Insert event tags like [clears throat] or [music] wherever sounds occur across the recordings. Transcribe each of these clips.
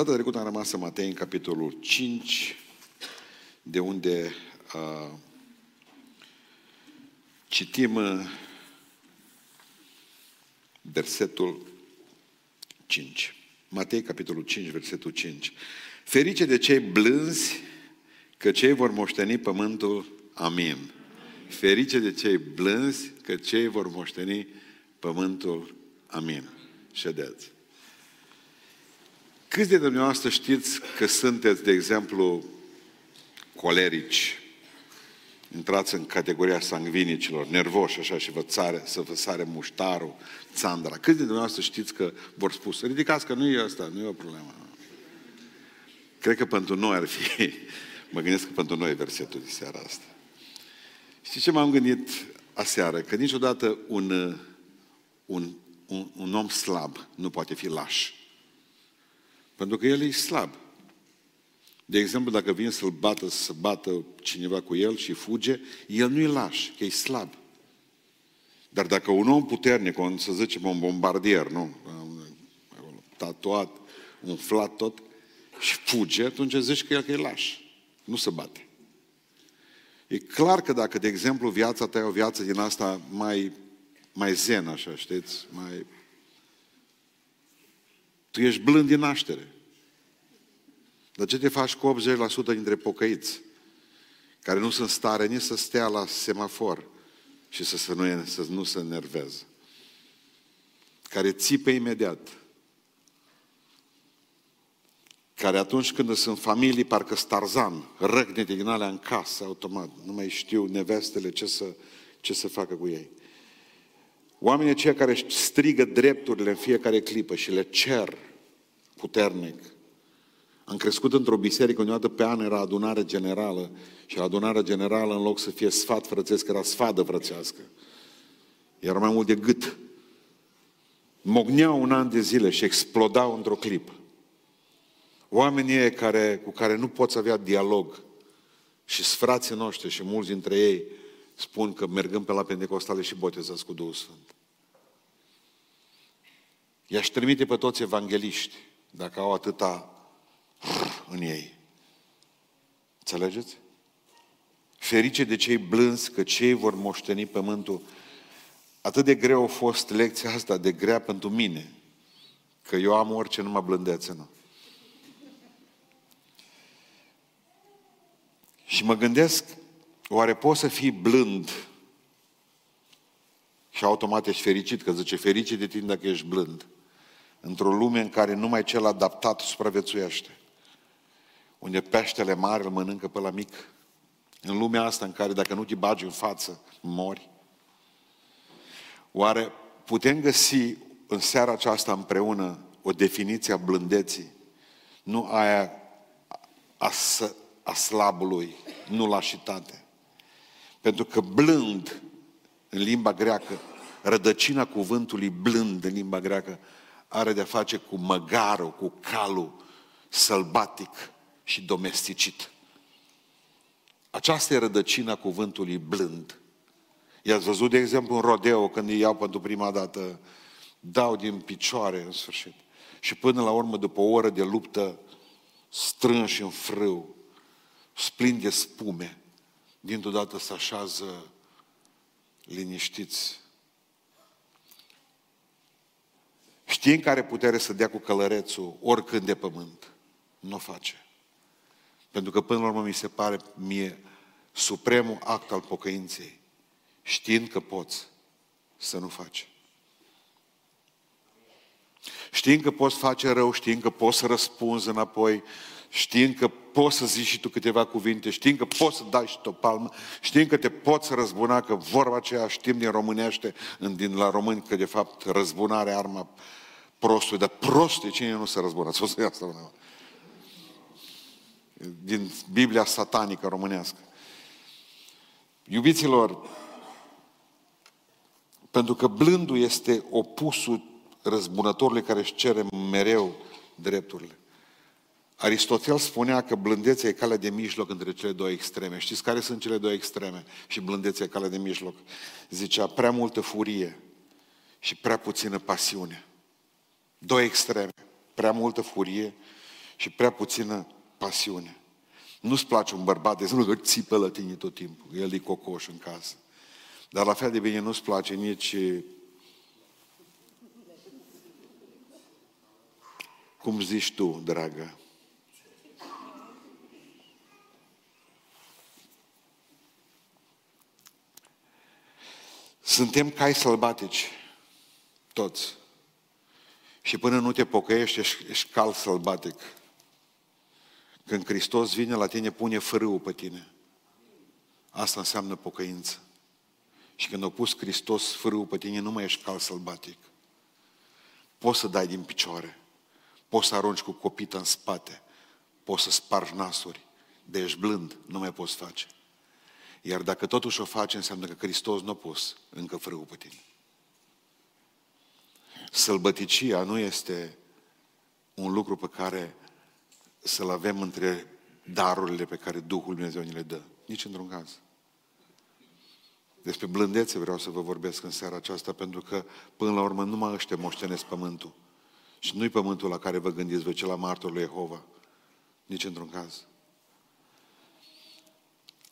Data trecută am rămas în Matei, în capitolul 5, de unde uh, citim uh, versetul 5. Matei, capitolul 5, versetul 5. Ferice de cei blânzi, că cei vor moșteni pământul. Amin. Ferice de cei blânzi, că cei vor moșteni pământul. Amin. Ședeți. Câți de dumneavoastră știți că sunteți, de exemplu, colerici, intrați în categoria sangvinicilor, nervoși așa și vă țare, să vă sare muștarul, țandra. Câți de dumneavoastră știți că vor spus, ridicați că nu e asta, nu e o problemă. Cred că pentru noi ar fi, [laughs] mă gândesc că pentru noi e versetul de seara asta. Știți ce m-am gândit aseară? Că niciodată un, un, un, un om slab nu poate fi laș. Pentru că el e slab. De exemplu, dacă vine să-l bată, să bată cineva cu el și fuge, el nu-i laș, că e slab. Dar dacă un om puternic, un, să zicem un bombardier, nu? Tatuat, umflat tot, și fuge, atunci zici că el că e laș. Nu se bate. E clar că dacă, de exemplu, viața ta e o viață din asta mai, mai zen, așa, știți, mai... Tu ești blând din naștere. Dar ce te faci cu 80% dintre pocăiți? Care nu sunt stare nici să stea la semafor și să, să, nu, să nu se nerveze. Care țipe imediat. Care atunci când sunt familii, parcă starzan, răgnete din alea în casă, automat. Nu mai știu nevestele ce să, ce să facă cu ei. Oamenii aceia care strigă drepturile în fiecare clipă și le cer puternic, am crescut într-o biserică, unde pe an era adunare generală și la adunarea generală, în loc să fie sfat frățesc, era sfadă frățească. Era mai mult de gât. Mogneau un an de zile și explodau într-o clipă. Oamenii care, cu care nu poți avea dialog și frații noștri și mulți dintre ei spun că mergând pe la Pentecostale și botezați cu Duhul Sfânt. I-aș trimite pe toți evangeliști, dacă au atâta în ei. Înțelegeți? Ferice de cei blânzi, că cei vor moșteni pământul. Atât de greu a fost lecția asta, de grea pentru mine, că eu am orice numai blândețe, nu. Și mă gândesc, oare poți să fii blând și automat ești fericit, că zice ferice de tine dacă ești blând, într-o lume în care numai cel adaptat supraviețuiește unde peștele mare îl mănâncă pe la mic. În lumea asta în care dacă nu te bagi în față, mori. Oare putem găsi în seara aceasta împreună o definiție a blândeții? Nu aia a, a slabului, nu lașitate. Pentru că blând, în limba greacă, rădăcina cuvântului blând în limba greacă, are de-a face cu măgarul, cu calul sălbatic, și domesticit. Aceasta e rădăcina cuvântului blând. I-ați văzut, de exemplu, în rodeo, când îi iau pentru prima dată, dau din picioare, în sfârșit. Și până la urmă, după o oră de luptă, strânși în frâu, splin de spume, dintr-o dată se așează liniștiți. Știi în care putere să dea cu călărețul oricând de pământ. Nu o face. Pentru că până la urmă mi se pare mie supremul act al pocăinței, știind că poți să nu faci. Știind că poți face rău, știind că poți să răspunzi înapoi, știind că poți să zici și tu câteva cuvinte, știind că poți să dai și tu o palmă, știind că te poți răzbuna, că vorba aceea știm din românește, din la români, că de fapt răzbunare arma prostului, dar prostul cine nu se răzbună? Să o asta, din Biblia satanică românească. Iubiților, pentru că blândul este opusul răzbunătorului care își cere mereu drepturile. Aristotel spunea că blândețea e calea de mijloc între cele două extreme. Știți care sunt cele două extreme? Și blândețea e calea de mijloc. Zicea prea multă furie și prea puțină pasiune. Două extreme. Prea multă furie și prea puțină pasiune. Nu-ți place un bărbat, de exemplu, că țipă la tine tot timpul. El e cocoș în casă. Dar la fel de bine nu-ți place nici cum zici tu, dragă. Suntem cai sălbatici, toți. Și până nu te pocăiești, ești, ești cal sălbatic. Când Hristos vine la tine, pune fărâul pe tine. Asta înseamnă pocăință. Și când a pus Hristos fărâul pe tine, nu mai ești cal sălbatic. Poți să dai din picioare. Poți să arunci cu copită în spate. Poți să spargi nasuri. De ești blând, nu mai poți face. Iar dacă totuși o faci, înseamnă că Hristos nu a pus încă frâul pe tine. Sălbăticia nu este un lucru pe care să-l avem între darurile pe care Duhul Dumnezeu ne le dă. Nici într-un caz. Despre blândețe vreau să vă vorbesc în seara aceasta, pentru că, până la urmă, numai ăștia moștenesc pământul. Și nu-i pământul la care vă gândiți voi, ci la martorul lui Jehova. Nici într-un caz.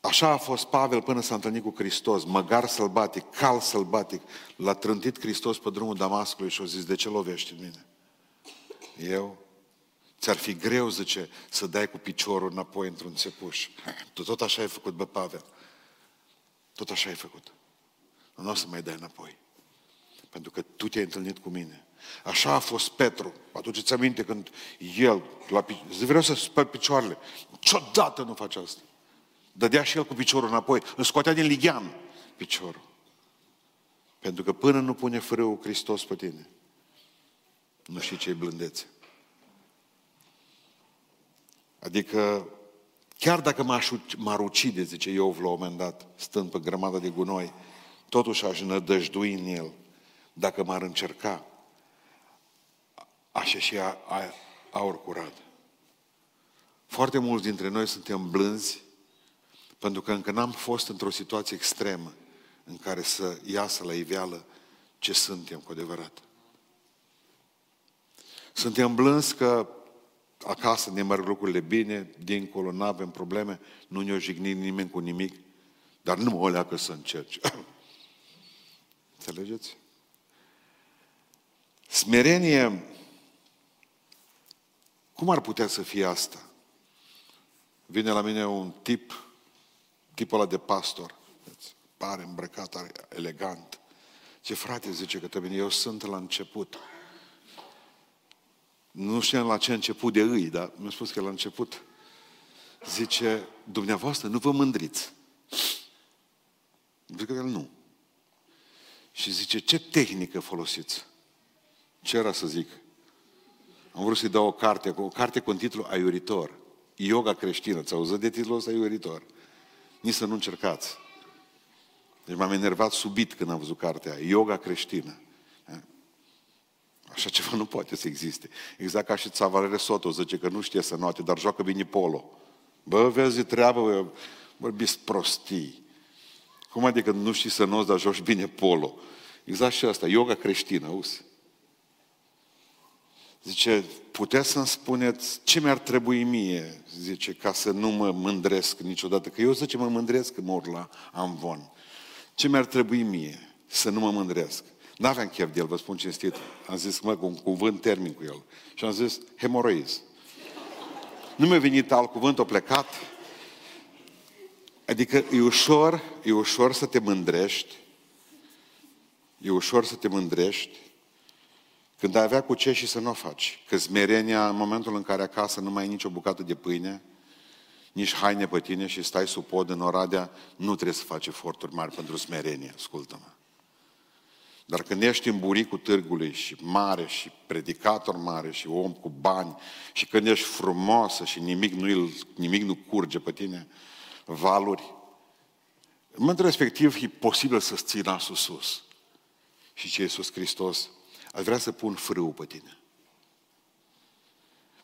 Așa a fost Pavel până s-a întâlnit cu Hristos, măgar sălbatic, cal sălbatic. L-a trântit Hristos pe drumul Damascului și a zis, de ce lovești în mine? Eu? Ți-ar fi greu, zice, să dai cu piciorul înapoi într-un țepuș. Tu tot așa ai făcut, bă, Pavel. Tot așa ai făcut. Nu o să mai dai înapoi. Pentru că tu te-ai întâlnit cu mine. Așa a fost Petru. Aduceți aminte când el, la, zi, vreau să spăl picioarele. Niciodată nu face asta. Dădea și el cu piciorul înapoi. Îl scoatea din lighean piciorul. Pentru că până nu pune frâul Hristos pe tine, nu știi ce-i blândețe. Adică, chiar dacă m-ar ucide, zice Iov la un moment dat, stând pe grămadă de gunoi, totuși aș nădăjdui în el. Dacă m-ar încerca, așa și a, a, aur curat. Foarte mulți dintre noi suntem blânzi pentru că încă n-am fost într-o situație extremă în care să iasă la iveală ce suntem cu adevărat. Suntem blânzi că acasă ne merg lucrurile bine, dincolo nu avem probleme, nu ne-o jigni nimeni cu nimic, dar nu mă leacă să încerci. [clears throat] Înțelegeți? Smerenie, cum ar putea să fie asta? Vine la mine un tip tipul ăla de pastor, pare îmbrăcat, elegant. Ce frate, zice că mine, eu sunt la început. Nu știam la ce început de îi, dar mi-a spus că la început. Zice, dumneavoastră, nu vă mândriți. Zic că el nu. Și zice, ce tehnică folosiți? Ce era să zic? Am vrut să-i dau o carte, o carte cu un titlu aiuritor. Yoga creștină. Ți-au auzit de titlul ăsta aiuritor? Nici să nu încercați. Deci m-am enervat subit când am văzut cartea aia, yoga creștină. Așa ceva nu poate să existe. Exact ca și Țavalere Soto zice că nu știe să noate, dar joacă bine polo. Bă, vezi treabă, bă, vorbiți prostii. Cum adică nu știi să noți, dar joci bine polo? Exact și asta, yoga creștină, auzi? Zice, puteți să-mi spuneți ce mi-ar trebui mie, zice, ca să nu mă mândresc niciodată, că eu zice mă mândresc că mor la Amvon. Ce mi-ar trebui mie să nu mă mândresc? N-aveam chef de el, vă spun cinstit. Am zis, mă, cu un cuvânt termin cu el. Și am zis, hemoroiz. Nu mi-a venit alt cuvânt, a plecat. Adică e ușor, e ușor să te mândrești, e ușor să te mândrești, când ai avea cu ce și să nu o faci. Că smerenia, în momentul în care acasă nu mai ai nicio bucată de pâine, nici haine pe tine și stai sub pod în Oradea, nu trebuie să faci eforturi mari pentru smerenie, ascultă-mă. Dar când ești în buricul târgului și mare și predicator mare și om cu bani și când ești frumoasă și nimic nu, nimic nu curge pe tine, valuri, în momentul respectiv e posibil să-ți ții nasul sus. Și ce Iisus Hristos Aș vrea să pun frâul pe tine.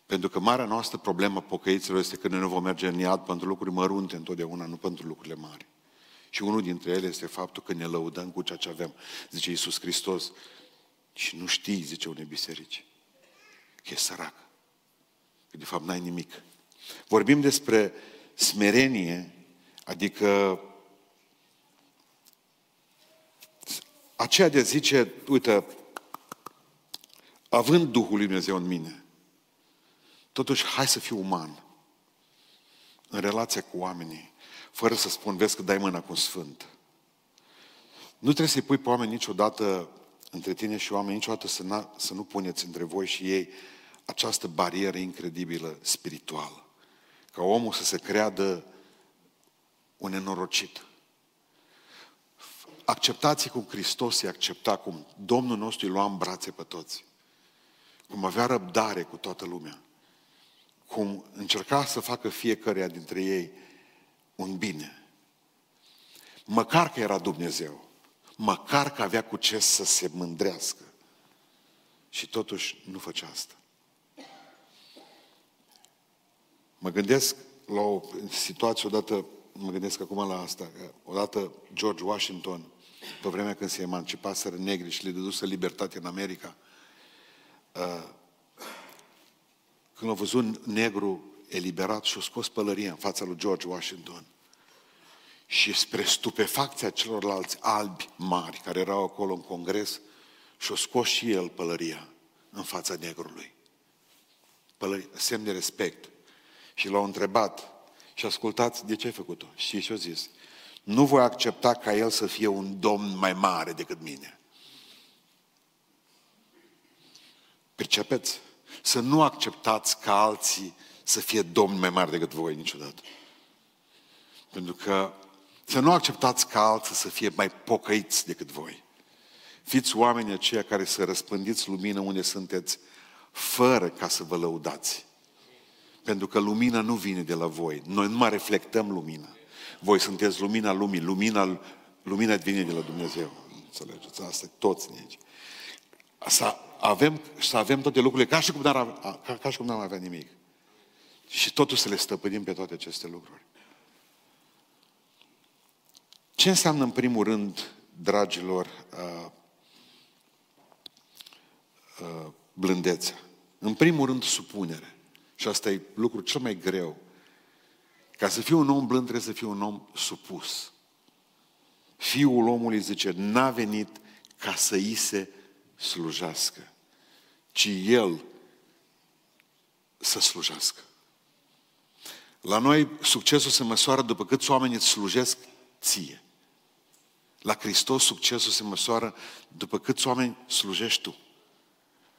Pentru că marea noastră problemă pocăiților este că noi nu vom merge în iad pentru lucruri mărunte întotdeauna, nu pentru lucrurile mari. Și unul dintre ele este faptul că ne lăudăm cu ceea ce avem. Zice Iisus Hristos, și nu știi, zice unei biserici, că e sărac. că de fapt n-ai nimic. Vorbim despre smerenie, adică aceea de zice, uite, având Duhul lui Dumnezeu în mine, totuși hai să fiu uman în relația cu oamenii, fără să spun, vezi că dai mâna cu un sfânt. Nu trebuie să-i pui pe oameni niciodată între tine și oameni, niciodată să, să nu puneți între voi și ei această barieră incredibilă spirituală. Ca omul să se creadă un nenorocit. Acceptați cum Hristos i-a acceptat, cum Domnul nostru îi lua în brațe pe toți. Cum avea răbdare cu toată lumea. Cum încerca să facă fiecare dintre ei un bine. Măcar că era Dumnezeu. Măcar că avea cu ce să se mândrească. Și totuși nu făcea asta. Mă gândesc la o situație odată, mă gândesc acum la asta, odată George Washington, pe vremea când se emancipaseră negri și le dăduse libertate în America, uh, când a văzut negru eliberat și a scos pălăria în fața lui George Washington, și spre stupefacția celorlalți albi mari care erau acolo în congres, și-a scos și el pălăria în fața negrului. Pălăria, semn de respect. Și l-au întrebat, și ascultați de ce ai făcut-o. Și și-a zis, nu voi accepta ca el să fie un domn mai mare decât mine. Percepeți? Să nu acceptați ca alții să fie domni mai mari decât voi niciodată. Pentru că să nu acceptați ca alții să fie mai pocăiți decât voi. Fiți oamenii aceia care să răspândiți lumină unde sunteți, fără ca să vă lăudați. Pentru că lumina nu vine de la voi. Noi nu mai reflectăm lumina. Voi sunteți lumina lumii. Lumina, lumina vine de la Dumnezeu. Înțelegeți? Asta toți aici. Să avem, să avem toate lucrurile ca și cum n-ar, ca, ca și cum n-am avea nimic. Și totuși să le stăpânim pe toate aceste lucruri. Ce înseamnă în primul rând, dragilor, uh, uh, blândețea? În primul rând, supunere. Și asta e lucrul cel mai greu. Ca să fiu un om blând, trebuie să fiu un om supus. Fiul omului, zice, n-a venit ca să îi se slujească, ci el să slujească. La noi succesul se măsoară după câți oameni îți slujesc ție. La Hristos succesul se măsoară după câți oameni slujești tu.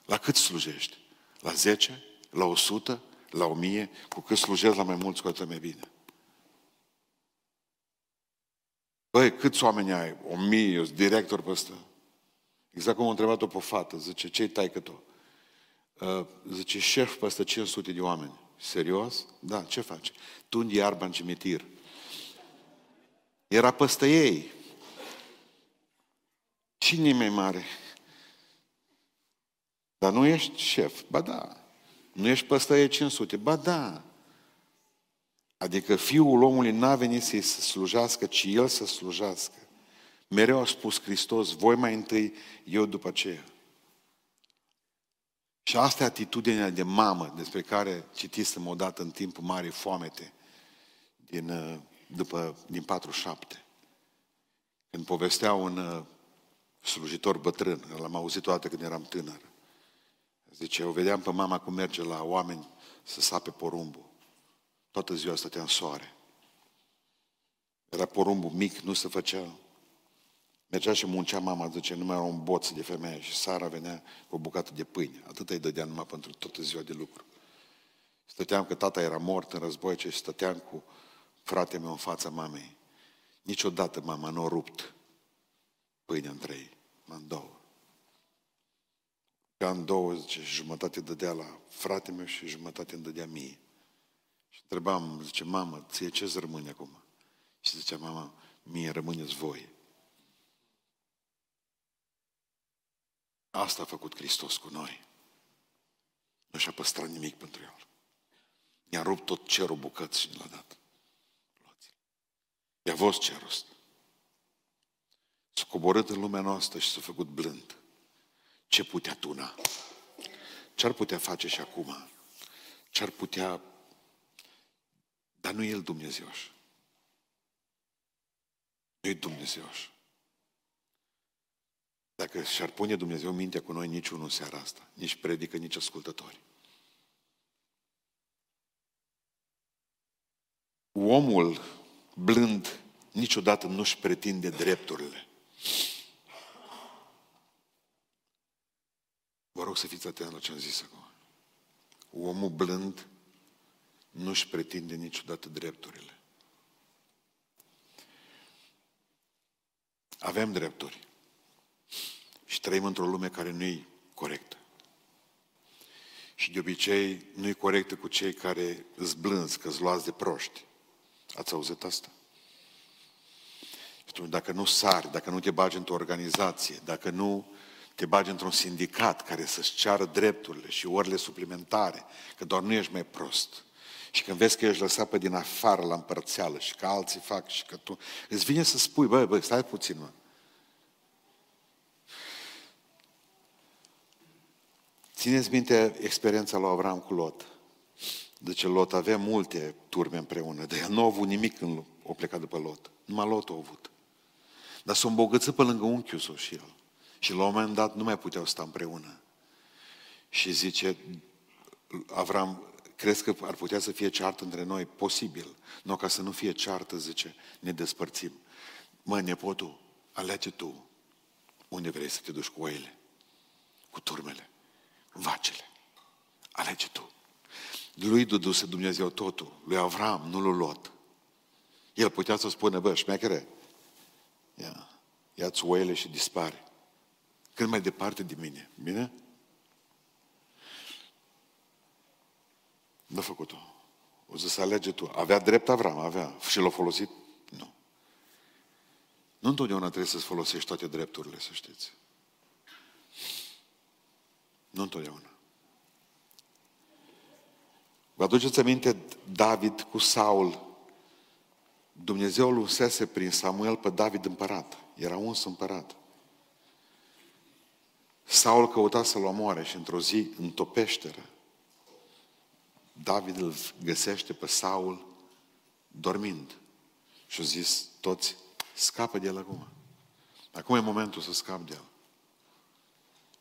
La cât slujești? La 10? La 100? La 1000? Cu cât slujești la mai mulți, cu atât mai bine. Băi, câți oameni ai? O mie, eu sunt director pe ăsta. Exact cum a întrebat-o pe fată. Zice, ce-i taică tu? Uh, zice, șef pe ăsta 500 de oameni. Serios? Da, ce faci? Tundi iarba în cimitir. Era păstă ei. Cine e mai mare? Dar nu ești șef. Ba da. Nu ești păstăie 500. Ba da. Adică Fiul omului n-a venit să-i slujească, ci El să slujească. Mereu a spus Hristos, voi mai întâi, eu după aceea. Și asta e atitudinea de mamă despre care citisem odată în timpul marii foamete din, uh, după, din 47. Când povestea un uh, slujitor bătrân, l-am auzit toată când eram tânăr. Zice, o vedeam pe mama cum merge la oameni să sape porumbul. Toată ziua stătea în soare. Era porumbul mic, nu se făcea. Mergea și muncea mama, zice, nu mai era un boț de femeie și Sara venea cu o bucată de pâine. Atât îi dădea numai pentru toată ziua de lucru. Stăteam că tata era mort în război și stăteam cu fratele meu în fața mamei. Niciodată mama nu a rupt pâinea între ei în două. Ca în două, zice, jumătate dădea la frate meu și jumătate îmi dădea mie. Și întrebam, zice, mamă, ție ce-ți rămâne acum? Și zicea, mama, mie rămâneți voi. Asta a făcut Hristos cu noi. Nu și-a păstrat nimic pentru el. I-a rupt tot cerul bucăți și l-a dat. I-a fost cerul ăsta. S-a coborât în lumea noastră și s-a făcut blând. Ce putea tuna? Ce ar putea face și acum? ce-ar putea, dar nu e El Dumnezeuș. Nu e Dumnezeuș. Dacă și-ar pune Dumnezeu mintea cu noi, niciunul în seara asta, nici predică, nici ascultători. Omul blând niciodată nu-și pretinde drepturile. Vă rog să fiți atenți la ce am zis acum. Omul blând nu-și pretinde niciodată drepturile. Avem drepturi. Și trăim într-o lume care nu e corectă. Și de obicei nu e corectă cu cei care îți blânzi, că îți luați de proști. Ați auzit asta? Dacă nu sari, dacă nu te bagi într-o organizație, dacă nu te bagi într-un sindicat care să-și ceară drepturile și orele suplimentare, că doar nu ești mai prost. Și când vezi că ești lăsat pe din afară la împărțeală și că alții fac și că tu... Îți vine să spui, băi, băi, stai puțin, mă. Țineți minte experiența lui Avram cu Lot. Deci Lot avea multe turme împreună, de el nu a avut nimic când o plecat după Lot. Numai Lot a avut. Dar s-a îmbogățit pe lângă unchiul său și el. Și la un moment dat nu mai puteau sta împreună. Și zice, Avram, crezi că ar putea să fie ceartă între noi? Posibil. Nu, ca să nu fie ceartă, zice, ne despărțim. Mă, nepotul, alege tu unde vrei să te duci cu oile, cu turmele, vacile. Alege tu. Lui dăduse Dumnezeu totul, lui Avram, nu lui Lot. El putea să spună, bă, șmechere, ia, ia-ți oile și dispare. Cât mai departe de mine. Bine? Nu a făcut-o. O să alege tu. Avea drept Avram, avea. Și l-a folosit? Nu. Nu întotdeauna trebuie să-ți folosești toate drepturile, să știți. Nu întotdeauna. Vă aduceți aminte David cu Saul? Dumnezeu îl usese prin Samuel pe David împărat. Era uns împărat. Saul căuta să-l omoare și într-o zi întopește David îl găsește pe Saul dormind. Și a zis toți, scapă de el acum. Acum e momentul să scap de el.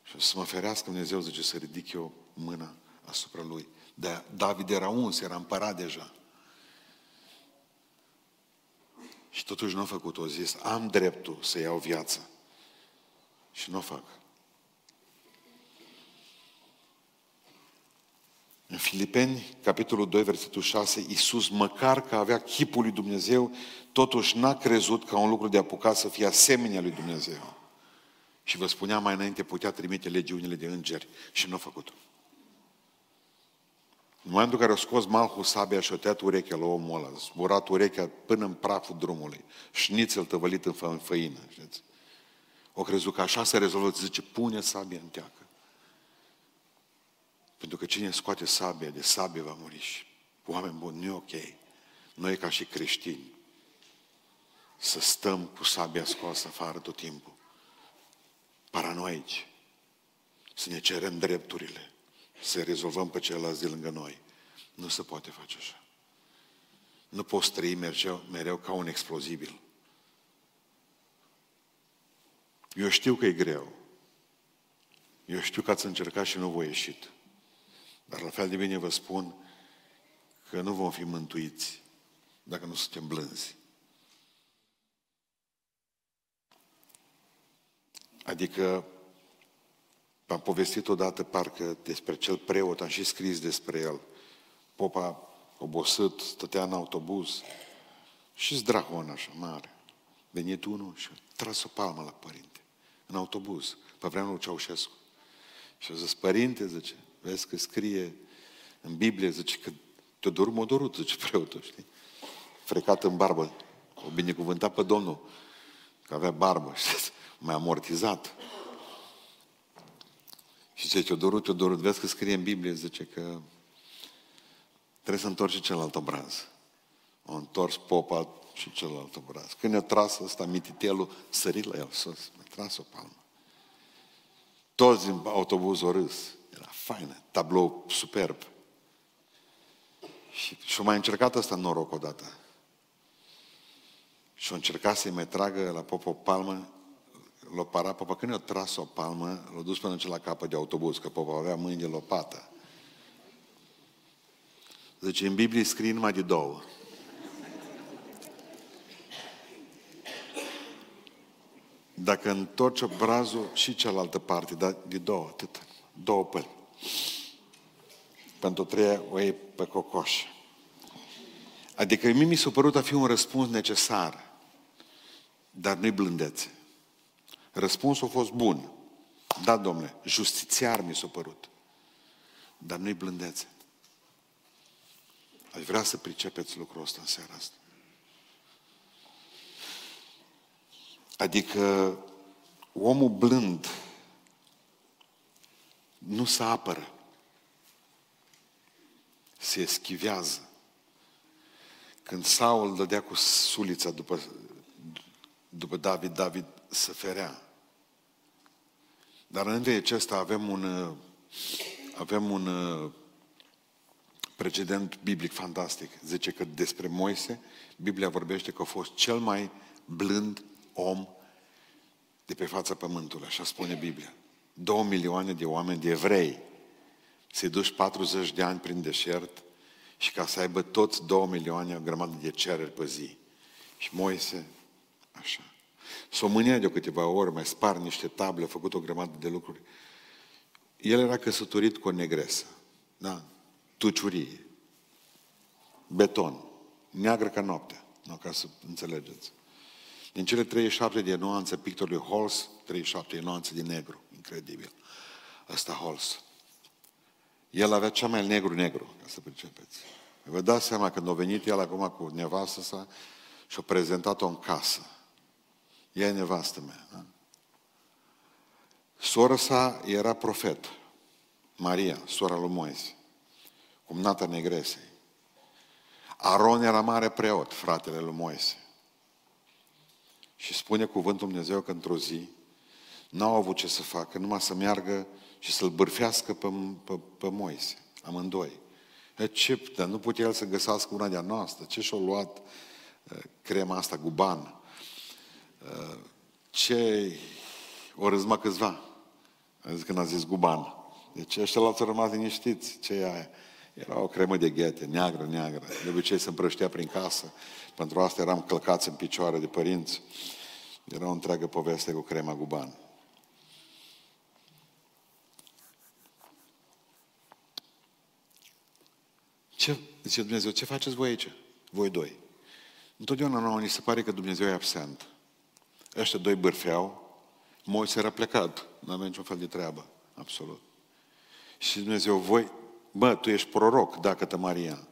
Și să mă ferească Dumnezeu, zice, să ridic eu mâna asupra lui. Dar David era uns, era împărat deja. Și totuși nu a făcut-o, a zis, am dreptul să iau viața. Și nu o fac. În Filipeni, capitolul 2, versetul 6, Iisus, măcar că avea chipul lui Dumnezeu, totuși n-a crezut ca un lucru de apucat să fie asemenea lui Dumnezeu. Și vă spuneam mai înainte, putea trimite legiunile de îngeri și nu a făcut-o. În momentul în care a scos Malhul sabia și a tăiat urechea la omul ăla, zburat urechea până în praful drumului, șnițel tăvălit în făină, știți? O crezut că așa se rezolvă, zice, pune sabia în teacă. Pentru că cine scoate sabia, de sabie va muri și oameni buni, nu e ok. Noi ca și creștini să stăm cu sabia scoasă afară tot timpul. Paranoici. Să ne cerem drepturile. Să rezolvăm pe ceilalți de lângă noi. Nu se poate face așa. Nu poți trăi mereu, mereu ca un explozibil. Eu știu că e greu. Eu știu că ați încercat și nu voi ieșit. Dar la fel de bine vă spun că nu vom fi mântuiți dacă nu suntem blânzi. Adică am povestit odată parcă despre cel preot, am și scris despre el. Popa obosit, stătea în autobuz și zdrahon așa mare. Venit unul și a tras o palmă la părinte, în autobuz, pe vremea lui Ceaușescu. Și a zis, părinte, zice, Vezi că scrie în Biblie, zice că Teodor m-a dorut, zice preotul, știi? Frecat în barbă. O binecuvântat pe Domnul că avea barbă, [laughs] știi? Mai amortizat. Și zice, Teodorul, Teodorul, vezi că scrie în Biblie, zice că trebuie să întorci celălalt obraz. O întors popa și celălalt obraz. Când ne-a tras ăsta mititelul, sărit la el sus, mi-a tras o palmă. Toți din autobuz o râs faină, tablou superb. Și și-a mai încercat asta noroc odată. Și-a încercat să-i mai tragă la Popo o palmă, l-a parat Popa. Când i-a tras o palmă, l-a dus până ce la capăt de autobuz, că Popa avea mâini de lopată. Deci în Biblie scrie numai de două. Dacă întorci obrazul și cealaltă parte, dar de două, atât. Două păli. Pentru treia o iei pe cocoș. Adică mie mi s-a părut a fi un răspuns necesar, dar nu-i blândețe. Răspunsul a fost bun. Da, domnule, justițiar mi s-a părut. Dar nu-i blândețe. Aș vrea să pricepeți lucrul ăsta în seara asta. Adică omul blând nu se apără, se eschivează. Când Saul dădea cu sulița după, după David, David se ferea. Dar înainte de acesta avem un, avem un precedent biblic fantastic. Zice că despre Moise, Biblia vorbește că a fost cel mai blând om de pe fața pământului, așa spune Biblia. Două milioane de oameni, de evrei, se duci 40 de ani prin deșert și ca să aibă toți două milioane, o grămadă de cereri pe zi. Și Moise, așa. S-o mânia de câteva ori, mai spar niște table, a făcut o grămadă de lucruri. El era căsătorit cu o negresă. Da? Tuciurie. Beton. Neagră ca noaptea. Nu, ca să înțelegeți. Din cele 37 de nuanțe pictorului Holz, 37 de nuanțe de negru. Incredibil. Ăsta Holz. El avea cea mai negru-negru, ca să pricepeți. Vă dați seama când a venit el acum cu nevastă sa și a prezentat-o în casă. Ea e nevastă mea. Da? Sora sa era profet. Maria, sora lui Moise. Cumnata negresei. Aron era mare preot, fratele lui Moise. Și spune cuvântul Dumnezeu că într-o zi n-au avut ce să facă, numai să meargă și să-l bârfească pe, pe, pe Moise, amândoi. E, ce, dar nu putea el să găsească una de-a noastră. Ce și-a luat uh, crema asta, guban? Uh, ce o râzma câțiva? Zis când a zis guban. Deci ăștia l-au rămas liniștiți. Ce e aia? Era o cremă de ghete, neagră, neagră. De obicei se împrăștea prin casă. Pentru asta eram călcați în picioare de părinți. Era o întreagă poveste cu crema guban. Ce, zice Dumnezeu, ce faceți voi aici? Voi doi. Întotdeauna nouă ni se pare că Dumnezeu e absent. Ăștia doi bârfeau, Moise era plecat, nu avea niciun fel de treabă, absolut. Și Dumnezeu, voi, bă, tu ești proroc, dacă te Maria,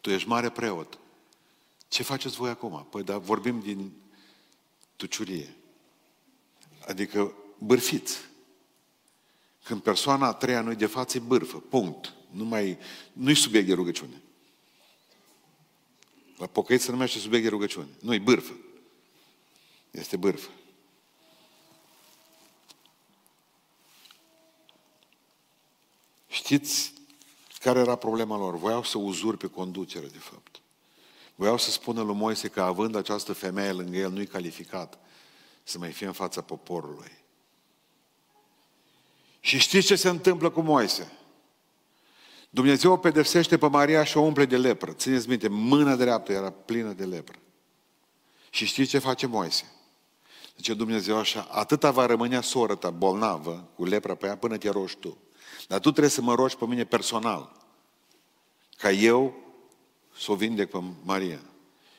tu ești mare preot. Ce faceți voi acum? Păi, dar vorbim din tuciurie. Adică bârfiți. Când persoana a treia nu de față, e bârfă. Punct. Nu mai, nu-i subiect de rugăciune. La pocăit se numește subiect de rugăciune. Nu, e bârfă. Este bârfă. Știți care era problema lor? Voiau să uzurpe conducere, de fapt. Voiau să spună lui Moise că având această femeie lângă el, nu-i calificat să mai fie în fața poporului. Și știți ce se întâmplă cu Moise? Dumnezeu o pedepsește pe Maria și o umple de lepră. Țineți minte, mâna dreaptă era plină de lepră. Și știți ce face Moise? Zice Dumnezeu așa, atâta va rămâne soră ta bolnavă cu lepra pe ea până te rogi tu. Dar tu trebuie să mă rogi pe mine personal. Ca eu să o vindec pe Maria.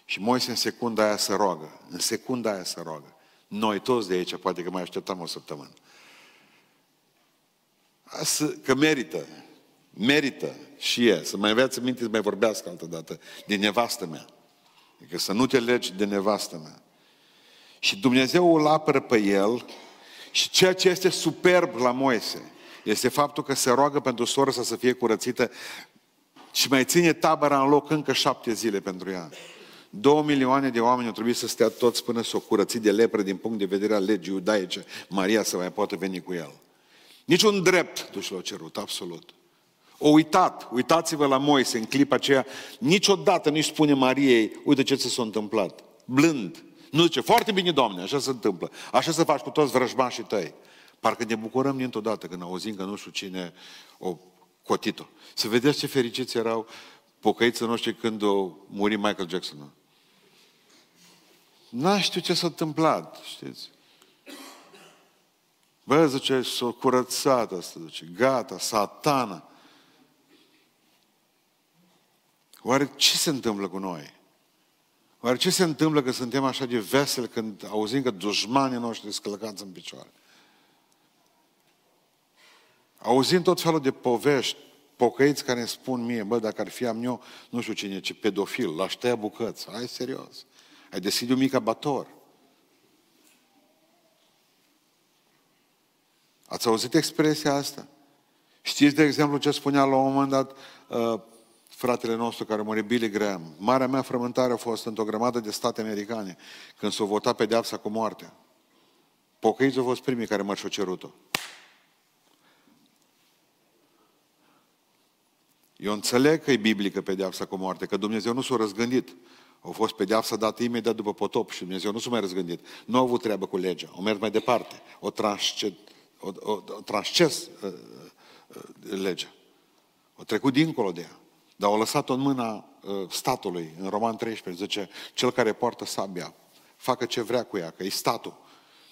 Și Moise în secunda aia să roagă. În secunda aia să roagă. Noi toți de aici, poate că mai așteptăm o săptămână. Că merită. Merită și e. Să mai aveți minte să mai vorbească altă dată de nevastă mea. Adică să nu te legi de nevastă mea. Și Dumnezeu îl apără pe el și ceea ce este superb la Moise este faptul că se roagă pentru soră să fie curățită și mai ține tabăra în loc încă șapte zile pentru ea. Două milioane de oameni au trebuit să stea toți până să o curăți de lepră din punct de vedere al legii iudaice, Maria să mai poată veni cu el. Niciun drept nu și l-a cerut, absolut. O uitat, uitați-vă la Moise în clipa aceea, niciodată nu-i spune Mariei, uite ce ți s-a întâmplat. Blând. Nu zice, foarte bine, Doamne, așa se întâmplă. Așa să faci cu toți vrăjmașii tăi. Parcă ne bucurăm dintotdată când auzim că nu știu cine o cotit-o. Să vedeți ce fericiți erau pocăiții noștri când o muri Michael Jackson. N-a știu ce s-a întâmplat, știți? Bă, zice, s-a curățat asta, zice, gata, satana. Oare ce se întâmplă cu noi? Oare ce se întâmplă că suntem așa de veseli când auzim că dușmanii noștri scălcați în picioare? Auzim tot felul de povești, pocăiți care ne spun mie, bă, dacă ar fi am eu, nu știu cine, ce pedofil, l-aș tăia bucăți. Hai serios. Ai deschide un mic abator. Ați auzit expresia asta? Știți, de exemplu, ce spunea la un moment dat uh, fratele nostru care murit, Billy Graham. Marea mea frământare a fost într-o grămadă de state americane, când s-a votat pedeapsa cu moartea. Pocăiți au fost primii care mă și-au cerut-o. Eu înțeleg că e biblică pedeapsa cu moarte, că Dumnezeu nu s-a răzgândit. Au fost pedeapsa dată imediat după potop și Dumnezeu nu s-a mai răzgândit. Nu au avut treabă cu legea. Au mers mai departe. O, transce, o, o, o transces uh, uh, legea. O trecut dincolo de ea. Dar au lăsat-o în mâna uh, statului. În Roman 13 zice, cel care poartă sabia, facă ce vrea cu ea, că e statul.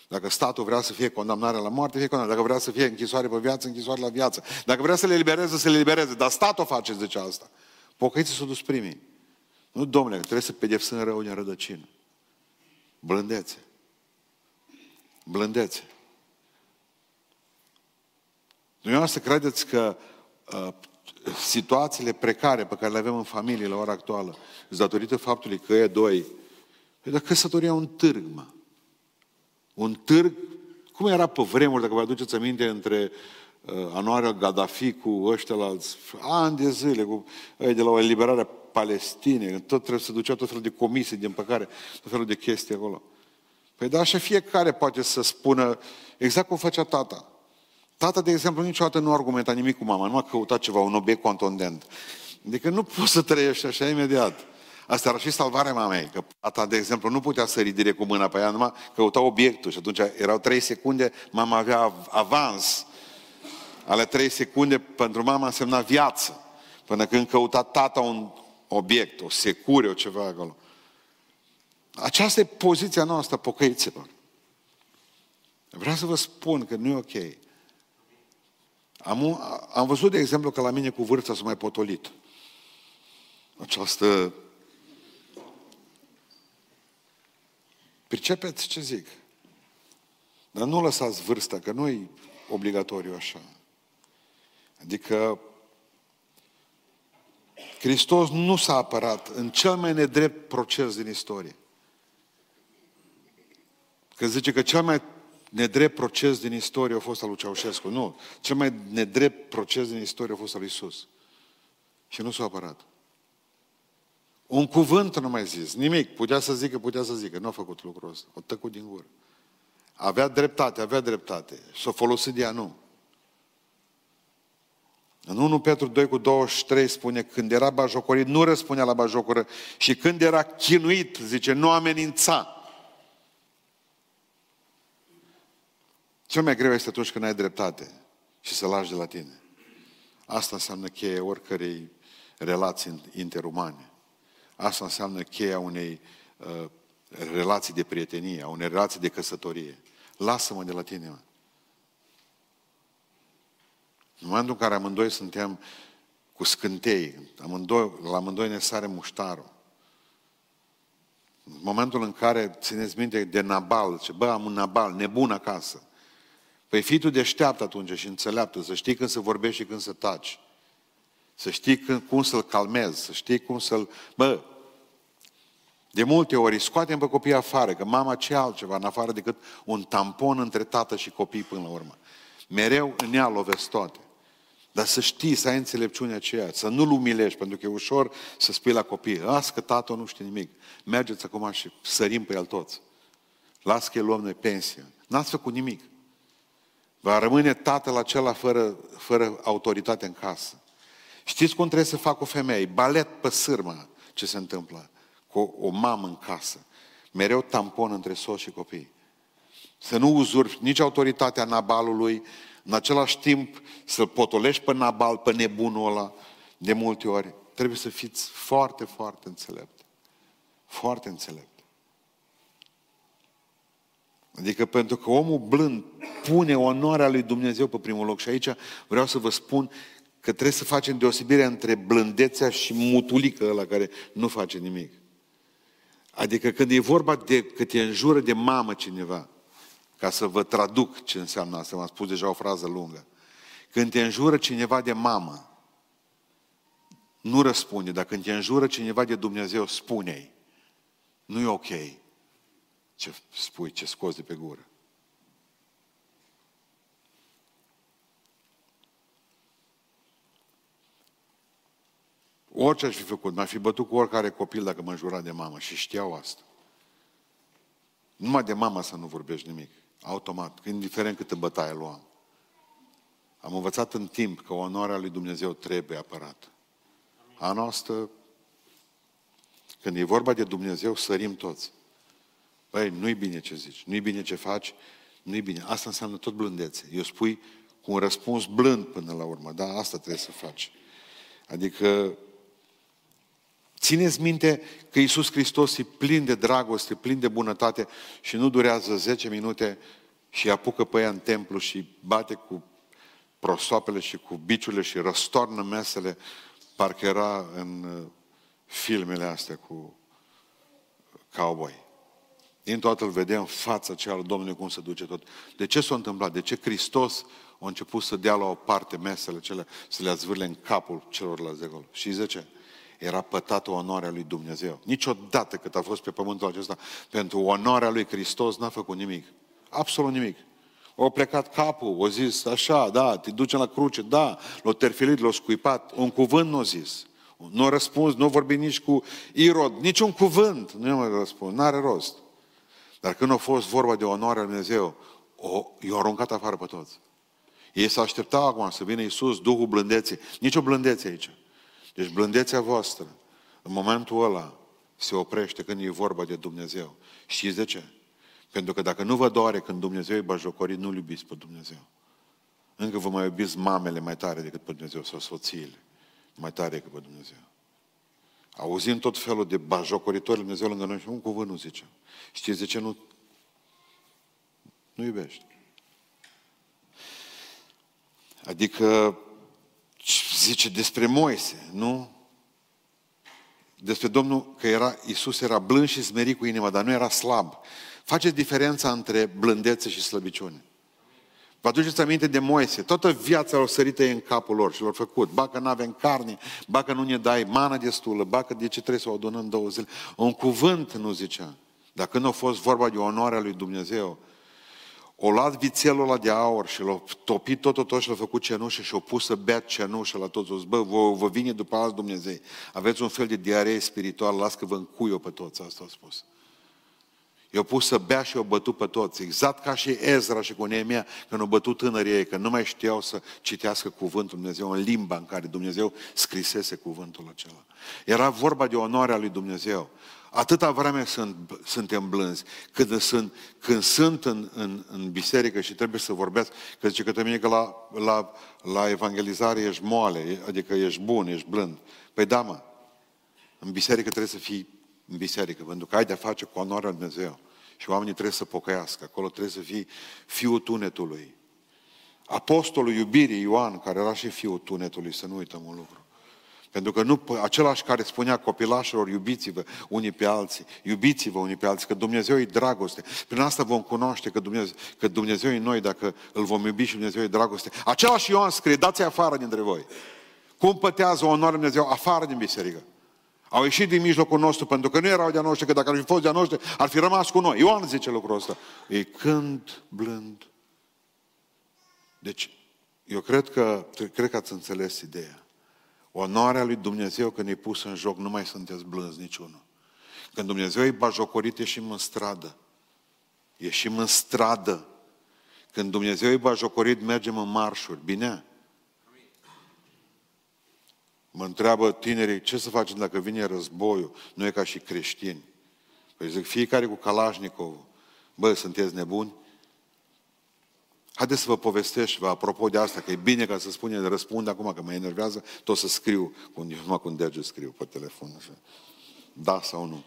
Dacă statul vrea să fie condamnare la moarte, fie condamnare. Dacă vrea să fie închisoare pe viață, închisoare la viață. Dacă vrea să le libereze, să le libereze. Dar statul face, zice asta. Pocăiții s-au dus primii. Nu, domnule, trebuie să pedepsăm rău în rădăcină. Blândețe. Blândețe. Dumneavoastră credeți că uh, situațiile precare pe care le avem în familie la ora actuală, datorită faptului că e doi, păi dar căsătoria un târg, mă. Un târg, cum era pe vremuri, dacă vă aduceți aminte, între uh, Anuarea Gaddafi cu ăștia la ani de zile, cu ei de la o eliberare a Palestinei, tot trebuie să ducea tot felul de comisii din păcare, tot felul de chestii acolo. Păi da, așa fiecare poate să spună exact cum făcea tata. Tata, de exemplu, niciodată nu argumenta nimic cu mama, nu a căutat ceva, un obiect contundent. Adică nu poți să trăiești așa imediat. Asta era și salvarea mamei, că tata, de exemplu, nu putea să direct cu mâna pe ea, numai căuta obiectul și atunci erau trei secunde, mama avea avans. Ale trei secunde pentru mama însemna viață. Până când căuta tata un obiect, o secure, o ceva acolo. Aceasta e poziția noastră, pocăiților. Vreau să vă spun că nu e ok. Am, am văzut, de exemplu, că la mine cu vârsta s-a mai potolit. Această... Pricepeți ce zic? Dar nu lăsați vârsta, că nu e obligatoriu așa. Adică Hristos nu s-a apărat în cel mai nedrept proces din istorie. Că zice că cel mai nedrept proces din istorie a fost al lui Ceaușescu. Nu. Cel mai nedrept proces din istorie a fost al lui Isus. Și nu s-a apărat. Un cuvânt nu mai zis, nimic. Putea să zică, putea să zică. Nu a făcut lucrul ăsta. O tăcut din gură. Avea dreptate, avea dreptate. S-a folosit de ea, nu. În 1 Petru 2 cu 23 spune, când era bajocorit, nu răspunea la bajocură și când era chinuit, zice, nu amenința. Cel mai greu este atunci când ai dreptate și să lași de la tine. Asta înseamnă cheia oricărei relații interumane. Asta înseamnă cheia unei uh, relații de prietenie, a unei relații de căsătorie. Lasă-mă de la tine, mă. În momentul în care amândoi suntem cu scântei, amândoi, la amândoi ne sare muștarul. În momentul în care țineți minte de Nabal, ce bă, am un Nabal, nebun acasă. Păi fii tu deșteaptă atunci și înțeleaptă, să știi când să vorbești și când să taci. Să știi când, cum să-l calmezi, să știi cum să-l... Bă, de multe ori scoatem pe copii afară, că mama ce altceva în afară decât un tampon între tată și copii până la urmă. Mereu în ea lovesc toate. Dar să știi, să ai înțelepciunea aceea, să nu-l umilești, pentru că e ușor să spui la copii, las că tatăl nu știe nimic, mergeți acum și sărim pe el toți. Las că îi luăm noi pensia. N-ați făcut nimic. Va rămâne tatăl acela fără, fără autoritate în casă. Știți cum trebuie să fac o femeie? Balet pe sârmă ce se întâmplă cu o, o mamă în casă. Mereu tampon între soț și copii. Să nu uzuri nici autoritatea Nabalului, în același timp să-l potolești pe Nabal, pe nebunul ăla, de multe ori. Trebuie să fiți foarte, foarte înțelept. Foarte înțelept. Adică pentru că omul blând pune onoarea lui Dumnezeu pe primul loc. Și aici vreau să vă spun că trebuie să facem deosebire între blândețea și mutulică ăla care nu face nimic. Adică când e vorba de că te înjură de mamă cineva, ca să vă traduc ce înseamnă asta, m-am spus deja o frază lungă. Când te înjură cineva de mamă, nu răspunde, dar când te înjură cineva de Dumnezeu, spune-i. Nu e ok ce spui, ce scoți de pe gură. Orice aș fi făcut, m-aș fi bătut cu oricare copil dacă mă jura de mamă și știau asta. Numai de mama să nu vorbești nimic. Automat, indiferent câtă bătaie luam. Am învățat în timp că onoarea lui Dumnezeu trebuie apărată. A noastră, când e vorba de Dumnezeu, sărim toți. Băi, nu-i bine ce zici, nu-i bine ce faci, nu-i bine. Asta înseamnă tot blândețe. Eu spui cu un răspuns blând până la urmă. Da, asta trebuie să faci. Adică Țineți minte că Iisus Hristos e plin de dragoste, plin de bunătate și nu durează 10 minute și apucă pe ea în templu și bate cu prosoapele și cu biciurile și răstoarnă mesele, parcă era în uh, filmele astea cu cowboy. Din toată îl vedem în fața cea al Domnului cum se duce tot. De ce s-a întâmplat? De ce Hristos a început să dea la o parte mesele cele, să le zvârle în capul celorlalți de acolo? Și zice, era pătată onoarea lui Dumnezeu. Niciodată cât a fost pe pământul acesta, pentru onoarea lui Hristos n-a făcut nimic. Absolut nimic. O plecat capul, o zis așa, da, te duce la cruce, da, l-a terfilit, l-a scuipat, un cuvânt nu a zis. Nu a răspuns, nu a vorbit nici cu Irod, niciun cuvânt nu i-a răspuns, n-are rost. Dar când a fost vorba de onoarea lui Dumnezeu, o, i-a aruncat afară pe toți. Ei s-au așteptat acum să vină Iisus, Duhul blândeței. Nici o blândețe aici. Deci blândețea voastră, în momentul ăla, se oprește când e vorba de Dumnezeu. Știți de ce? Pentru că dacă nu vă doare când Dumnezeu e bajocorit, nu-L iubiți pe Dumnezeu. Încă vă mai iubiți mamele mai tare decât pe Dumnezeu sau soțiile mai tare decât pe Dumnezeu. Auzim tot felul de bajocoritori Dumnezeu lângă noi și un cuvânt nu zice. Știți de ce nu? Nu iubești. Adică zice despre Moise, nu? Despre Domnul că era, Iisus era blând și smerit cu inima, dar nu era slab. Faceți diferența între blândețe și slăbiciune. Vă aduceți aminte de Moise, toată viața lor sărită e în capul lor și l-au făcut. Bacă nu avem carne, bacă nu ne dai mana destulă, bacă de ce trebuie să o adunăm două zile. Un cuvânt nu zicea. Dar când a fost vorba de onoarea lui Dumnezeu, o luat vițelul ăla de aur și l-a topit tot, tot, tot și l-a făcut cenușă și o pus să bea cenușă la toți. Bă, vă, vă vine după alți Dumnezeu. Aveți un fel de diaree spirituală, las că vă încuio pe toți, asta a spus. I-au pus să bea și au bătut pe toți. Exact ca și Ezra și cu Neemia, când au bătut tânării ei, că nu mai știau să citească cuvântul Dumnezeu în limba în care Dumnezeu scrisese cuvântul acela. Era vorba de onoarea lui Dumnezeu. Atâta vreme sunt, suntem blânzi. Când sunt, când sunt în, în, în biserică și trebuie să vorbesc, că zice că mine că la, la, la evangelizare ești moale, adică ești bun, ești blând. Păi da, mă, în biserică trebuie să fii în biserică, pentru că ai de-a face cu onoarea Lui Dumnezeu. Și oamenii trebuie să pocăiască. Acolo trebuie să fii fiul tunetului. Apostolul iubirii Ioan, care era și fiul tunetului, să nu uităm un lucru. Pentru că nu, același care spunea copilașilor, iubiți-vă unii pe alții, iubiți-vă unii pe alții, că Dumnezeu e dragoste. Prin asta vom cunoaște că Dumnezeu, că Dumnezeu e noi dacă îl vom iubi și Dumnezeu e dragoste. Același Ioan scrie, dați afară dintre voi. Cum pătează onoarea Dumnezeu afară din biserică? Au ieșit din mijlocul nostru pentru că nu erau de-a noștri, că dacă ar fi fost de-a noștri, ar fi rămas cu noi. Ioan zice lucrul ăsta. E când blând. Deci, eu cred că, cred că ați înțeles ideea. Onoarea lui Dumnezeu când e pus în joc, nu mai sunteți blânzi niciunul. Când Dumnezeu e bajocorit, ieșim în stradă. Ieșim în stradă. Când Dumnezeu e bajocorit, mergem în marșuri. Bine? Mă întreabă tinerii, ce să facem dacă vine războiul? Nu e ca și creștini. Păi zic, fiecare cu Kalashnikov. Bă, sunteți nebuni? Haideți să vă povestesc, vă apropo de asta, că e bine ca să spune, răspund acum, că mă enervează, tot să scriu, cu, numai cu un deget scriu pe telefon, așa. Da sau nu.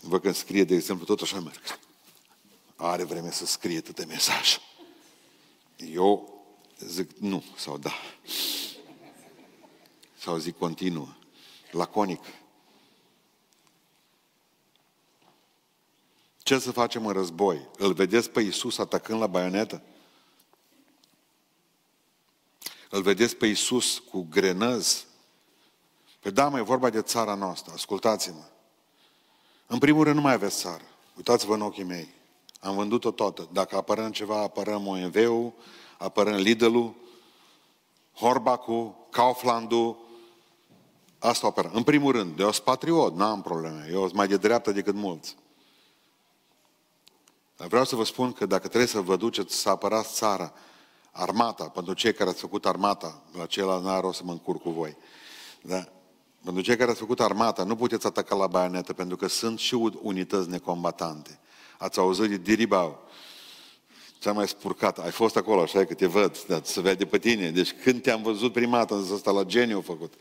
Vă când scrie, de exemplu, tot așa merg. Are vreme să scrie atâtea mesaj. Eu zic nu sau da. Sau zic continuă. Laconic. Ce să facem în război? Îl vedeți pe Iisus atacând la baionetă? Îl vedeți pe Iisus cu grenăz? Pe da, mai e vorba de țara noastră. Ascultați-mă. În primul rând nu mai aveți țară. Uitați-vă în ochii mei. Am vândut-o toată. Dacă apărăm ceva, apărăm OMV-ul, apărăm Lidl-ul, Horbacul, Kauflandul, asta apărăm. În primul rând, eu sunt patriot, n-am probleme. Eu sunt mai de dreapta decât mulți. Dar vreau să vă spun că dacă trebuie să vă duceți să apărați țara, armata, pentru cei care ați făcut armata, la ceilalți n-are rost să mă încurc cu voi. Da? Pentru cei care ați făcut armata, nu puteți ataca la baionetă, pentru că sunt și unități necombatante. Ați auzit de Diribau. Cea mai spurcat. Ai fost acolo, așa că te văd, dar se vede pe tine. Deci când te-am văzut prima dată, în ăsta la geniu făcut.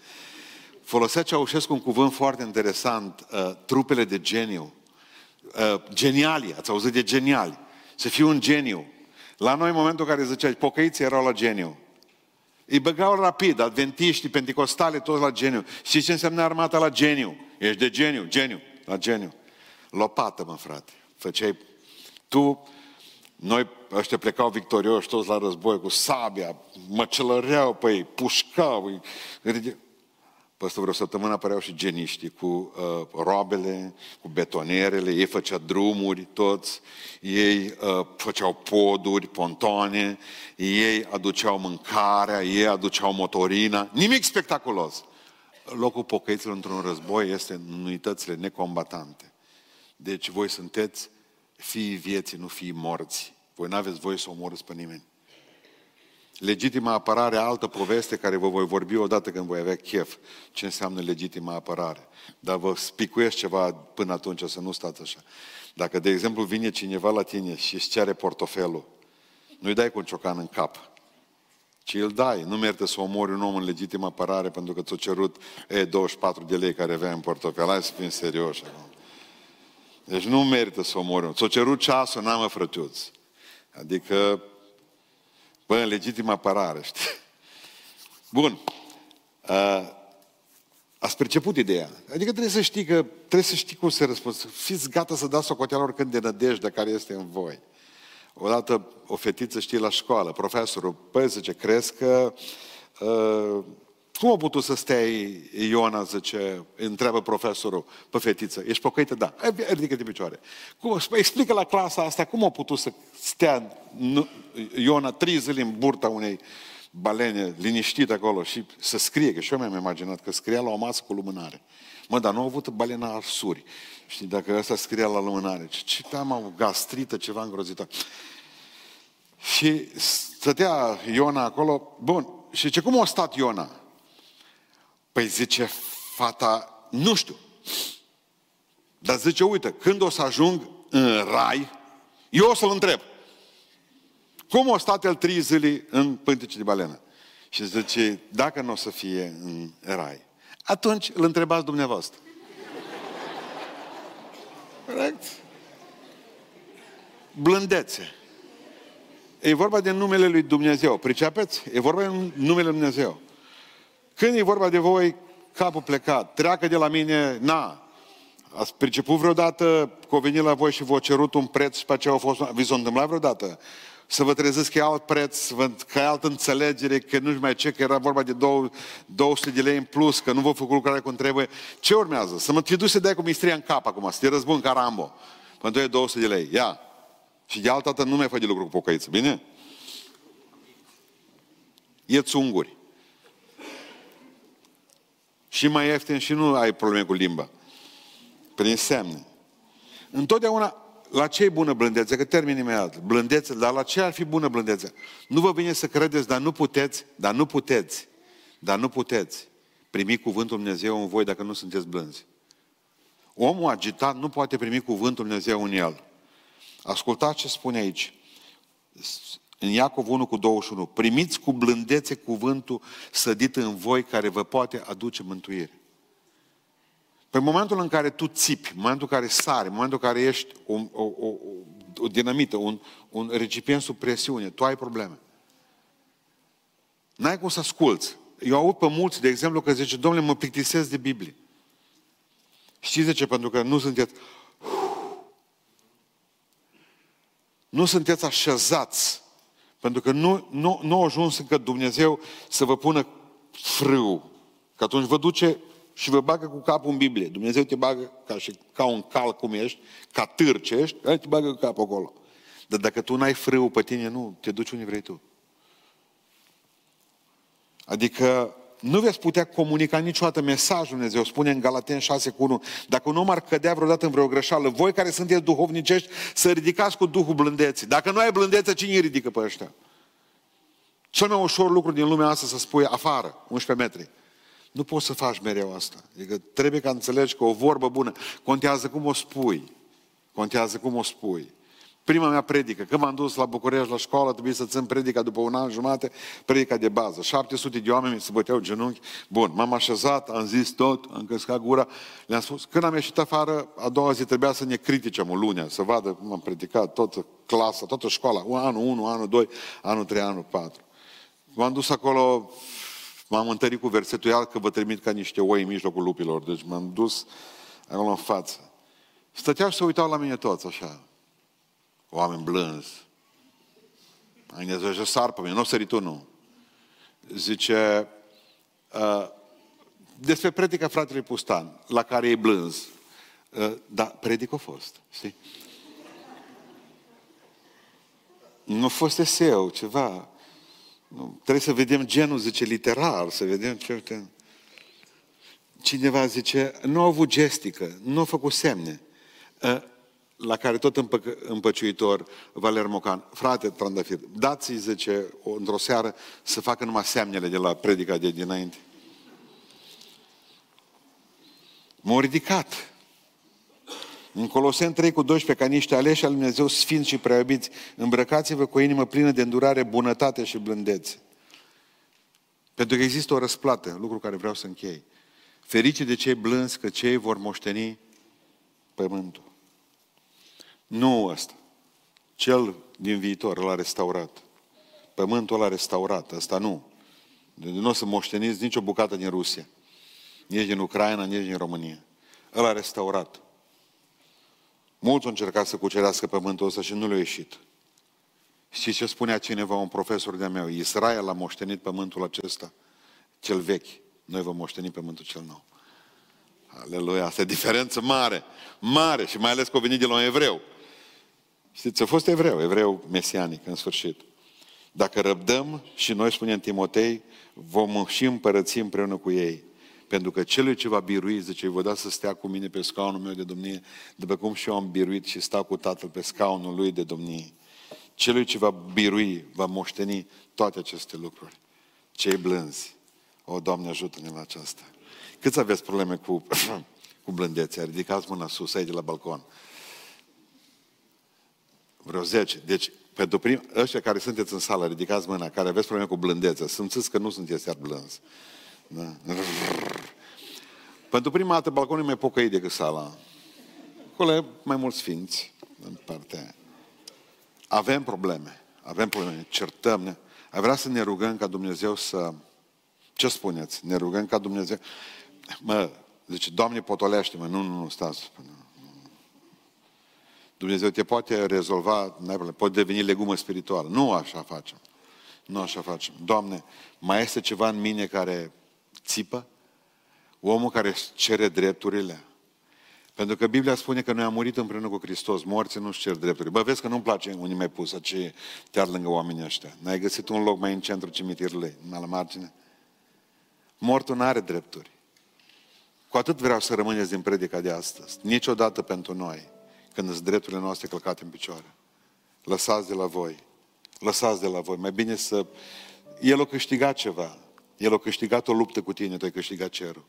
Folosea Ceaușescu un cuvânt foarte interesant, uh, trupele de geniu. Uh, geniali, ați auzit de geniali. Să fiu un geniu. La noi, în momentul în care zicea, pocăiții erau la geniu. Îi băgau rapid, adventiștii, penticostale, toți la geniu. Și ce înseamnă armata la geniu? Ești de geniu, geniu, la geniu. Lopată, mă, frate. Făceai... Tu, noi ăștia plecau victorioși toți la război cu sabia, măcelăreau pe ei, pușcau, îi... Peste vreo săptămână apăreau și geniștii cu uh, roabele, cu betonierele, ei făceau drumuri toți, ei uh, făceau poduri, pontoane, ei aduceau mâncarea, ei aduceau motorina, nimic spectaculos. Locul pocăiților într-un război este în unitățile necombatante. Deci voi sunteți fii vieții, nu fii morți. Voi nu aveți voie să omorâți pe nimeni. Legitima apărare, altă poveste care vă voi vorbi odată când voi avea chef. Ce înseamnă legitima apărare. Dar vă spicuiesc ceva până atunci, să nu stați așa. Dacă, de exemplu, vine cineva la tine și îți cere portofelul, nu-i dai cu un ciocan în cap, ci îl dai. Nu merită să omori un om în legitimă apărare pentru că ți-a cerut e, 24 de lei care avea în portofel. Hai să fim serioși acum. Deci nu merită să omori. Ți-a cerut ceasul, n-am frătiuț. Adică Bă, în legitimă apărare, știi? Bun. Uh, ați perceput ideea. Adică trebuie să știi că, trebuie să știi cum să răspunzi. Fiți gata să dați socoteală oricând de nădejde care este în voi. Odată o fetiță știe la școală, profesorul, păi zice, crezi că uh, cum a putut să stea Iona, zice, întreabă profesorul pe fetiță, ești pocăită? Da. Ridică de picioare. Cum, explică la clasa asta cum a putut să stea Iona trei zile în burta unei balene liniștit acolo și să scrie, că și eu mi-am imaginat că scria la o masă cu lumânare. Mă, dar nu a avut balena arsuri. Știi, dacă asta scria la lumânare, ce, ce am o gastrită, ceva îngrozitor. Și stătea Iona acolo, bun, și ce cum a stat Iona? Păi zice fata, nu știu. Dar zice, uite, când o să ajung în rai, eu o să-l întreb. Cum o stat el trei zile în pântece de balenă? Și zice, dacă nu o să fie în rai, atunci îl întrebați dumneavoastră. Corect? Blândețe. E vorba de numele lui Dumnezeu. Pricepeți? E vorba de numele lui Dumnezeu. Când e vorba de voi, capul plecat, treacă de la mine, na, ați priceput vreodată că au venit la voi și v-au cerut un preț și pe aceea au fost... Vi s-a întâmplat vreodată? Să vă treziți că e alt preț, că e altă înțelegere, că nu mai ce, că era vorba de 200 de lei în plus, că nu vă făcut lucrarea cum trebuie. Ce urmează? Să mă fi dus să dai cu mistria în cap acum, să te răzbun ca Rambo. Pentru e 200 de lei. Ia. Și de altă dată nu mai fă de lucru cu pocăiță. Bine? E unguri. Și mai ieftin și nu ai probleme cu limba. Prin semne. Întotdeauna, la ce e bună blândețe? Că termin imediat. Blândețe, dar la ce ar fi bună blândețe? Nu vă vine să credeți, dar nu puteți, dar nu puteți. Dar nu puteți primi cuvântul Dumnezeu în voi dacă nu sunteți blânzi. Omul agitat nu poate primi cuvântul Dumnezeu în el. Ascultați ce spune aici. În Iacov 1 cu 21. Primiți cu blândețe cuvântul sădit în voi care vă poate aduce mântuire. Pe momentul în care tu țipi, în momentul în care sari, în momentul în care ești o, o, o, o dinamită, un, un recipient sub presiune, tu ai probleme. N-ai cum să asculți. Eu aud pe mulți, de exemplu, că zice, domnule, mă plictisesc de Biblie. Știți de ce? Pentru că nu sunteți... Nu sunteți așezați. Pentru că nu, nu, nu a ajuns încă Dumnezeu să vă pună frâu. Că atunci vă duce și vă bagă cu capul în Biblie. Dumnezeu te bagă ca, și, ca un cal cum ești, ca târce ești, te bagă cu capul acolo. Dar dacă tu n-ai frâu pe tine, nu, te duci unde vrei tu. Adică nu veți putea comunica niciodată mesajul Dumnezeu, spune în Galaten 6 cu 1. Dacă un om ar cădea vreodată în vreo greșeală, voi care sunteți duhovnicești, să ridicați cu Duhul blândeții. Dacă nu ai blândețe, cine îi ridică pe ăștia? Cel mai ușor lucru din lumea asta să spui afară, 11 metri. Nu poți să faci mereu asta. Adică trebuie ca înțelegi că o vorbă bună contează cum o spui. Contează cum o spui. Prima mea predică, când m-am dus la București la școală, trebuie să țin predica după un an jumate, predica de bază. 700 de oameni mi se băteau genunchi. Bun, m-am așezat, am zis tot, am căscat gura, le-am spus. Când am ieșit afară, a doua zi trebuia să ne criticem o lunea, să vadă cum am predicat, toată clasa, toată școala, anul 1, anul 2, anul 3, anul 4. M-am dus acolo, m-am întărit cu versetul că vă trimit ca niște oi în mijlocul lupilor. Deci m-am dus acolo în față. Stăteau și se uitau la mine toți așa oameni blânzi. Ai Dumnezeu să sar pe mine, nu o sări tu, nu. Zice, uh, despre predica fratelui Pustan, la care e blânz. Uh, da, predic a fost, știi? Nu a fost eseu, ceva. Nu, trebuie să vedem genul, zice, literar, să vedem ce... Cineva zice, nu a avut gestică, nu a făcut semne. Uh, la care tot împă, împăciuitor Valer Mocan, frate Trandafir, dați-i, zice, într-o seară să facă numai semnele de la predica de dinainte. M-au ridicat. În Coloseni 3 cu 12, ca niște aleși al Dumnezeu sfinți și preobiți, îmbrăcați-vă cu o inimă plină de îndurare, bunătate și blândețe. Pentru că există o răsplată, lucru care vreau să închei. Ferice de cei blânzi, că cei vor moșteni pământul. Nu ăsta. Cel din viitor l-a restaurat. Pământul l-a restaurat. Ăsta nu. Deci nu o să moșteniți nicio bucată din Rusia. Nici din Ucraina, nici din România. El a restaurat. Mulți au încercat să cucerească pământul ăsta și nu le-a ieșit. Și ce spunea cineva, un profesor de-a meu? Israel a moștenit pământul acesta, cel vechi. Noi vom moșteni pământul cel nou. Aleluia, asta e diferență mare, mare și mai ales că a venit de la un evreu. Știți, a fost evreu, evreu mesianic în sfârșit. Dacă răbdăm și noi, spunem Timotei, vom și împărăți împreună cu ei. Pentru că celui ce va birui, zice, îi vă da să stea cu mine pe scaunul meu de domnie, după cum și eu am biruit și stau cu Tatăl pe scaunul lui de domnie. Celui ce va birui, va moșteni toate aceste lucruri. Cei blânzi. O, Doamne, ajută-ne la aceasta. Câți aveți probleme cu, [clears throat] cu blândețea? Ridicați mâna sus, aici de la balcon. Vreo 10. Deci, pentru prim, ăștia care sunteți în sală, ridicați mâna, care aveți probleme cu blândețe, simțiți că nu sunteți iar blânzi. Da? Pentru prima dată, balconul e mai pocăit decât sala. Acolo mai mulți sfinți în partea aia. Avem probleme. Avem probleme. Certăm. Ne... Ai vrea să ne rugăm ca Dumnezeu să... Ce spuneți? Ne rugăm ca Dumnezeu... Mă, zice, Doamne, potolește-mă. Nu, nu, nu, stați. Dumnezeu te poate rezolva, poate deveni legumă spirituală. Nu așa facem. Nu așa facem. Doamne, mai este ceva în mine care țipă? Omul care își cere drepturile? Pentru că Biblia spune că noi am murit împreună cu Hristos, morți nu-și cer drepturile. Bă, vezi că nu-mi place unii mai pusă ce te lângă oamenii ăștia. N-ai găsit un loc mai în centru cimitirului, mai la margine? Mortul nu are drepturi. Cu atât vreau să rămâneți din predica de astăzi. Niciodată pentru noi când sunt drepturile noastre călcate în picioare. Lăsați de la voi. Lăsați de la voi. Mai bine să... El a câștigat ceva. El a câștigat o luptă cu tine, tu ai câștigat cerul.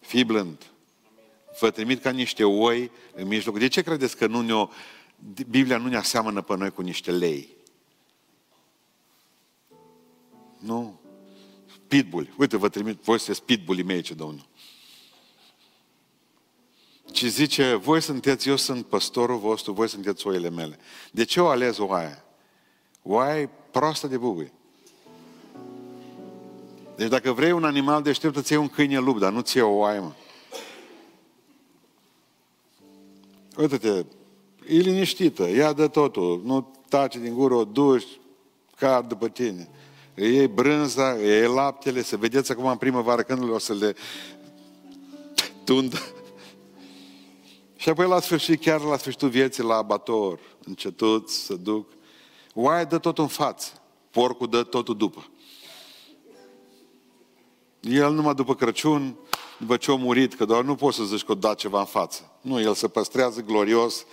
Fii blând. Vă trimit ca niște oi în mijloc. De ce credeți că nu ne Biblia nu ne aseamănă pe noi cu niște lei? Nu. Pitbull. Uite, vă trimit, voi sunteți pitbulli mei, ce Domnul. Ci zice, voi sunteți, eu sunt păstorul vostru, voi sunteți oile mele. De ce o ales oaia? Oaia proastă de bubui. Deci dacă vrei un animal deștept, îți iei un câine lup, dar nu ți o oaie, mă. Uite-te, e liniștită, ia de totul, nu tace din gură, o duci, car după tine. Îi iei brânza, îi iei laptele, să vedeți acum în primăvară când o să le tundă. Și apoi la sfârșit, chiar la sfârșitul vieții, la abator, încetut să duc. Oaia dă tot în față, porcul dă totul după. El numai după Crăciun, după ce a murit, că doar nu poți să zici că o da ceva în față. Nu, el se păstrează glorios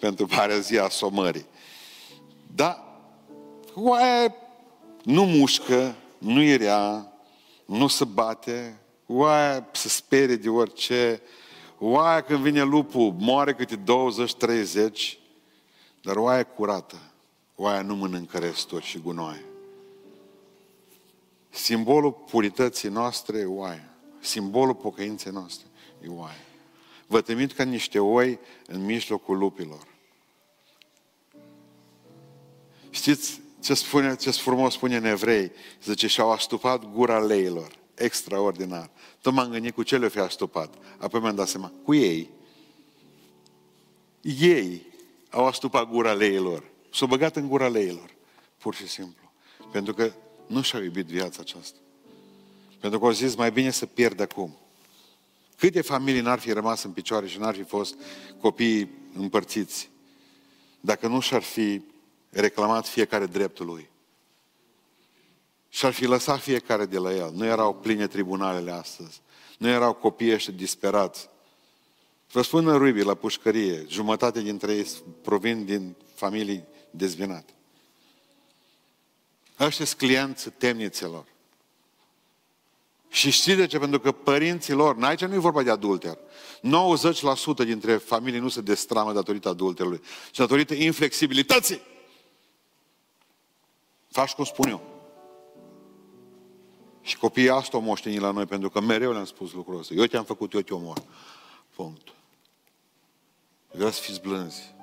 pentru parea zi a somării. Dar oaia nu mușcă, nu e rea, nu se bate, oaia se sperie de orice, oaia când vine lupul moare câte 20-30, dar oaia curată, oaia nu mănâncă resturi și gunoaie. Simbolul purității noastre e oaia. Simbolul pocăinței noastre e oaia. Vă trimit ca niște oi în mijlocul lupilor. Știți ce, spune, ce frumos spune în evrei? Zice, și-au astupat gura leilor. Extraordinar. Tot m-am gândit cu ce le-o fi astupat. Apoi mi-am dat seama, cu ei. Ei au astupat gura leilor. S-au băgat în gura leilor. Pur și simplu. Pentru că nu și-au iubit viața aceasta. Pentru că au zis, mai bine să pierd acum. Câte familii n-ar fi rămas în picioare și n-ar fi fost copii împărțiți dacă nu și-ar fi reclamat fiecare dreptul lui. Și ar fi lăsat fiecare de la el. Nu erau pline tribunalele astăzi. Nu erau copii ăștia disperați. Vă spun în Ruibii, la pușcărie, jumătate dintre ei provin din familii dezbinate. Ăștia sunt clienți temnițelor. Și știți de ce? Pentru că părinții lor, aici nu e vorba de adulter, 90% dintre familii nu se destramă datorită adulterului, ci datorită inflexibilității. Faci cum spun eu. Și copiii asta o moșteni la noi, pentru că mereu le-am spus lucrul ăsta. Eu te-am făcut, eu te omor. Punct. Vreau să fiți blânzi.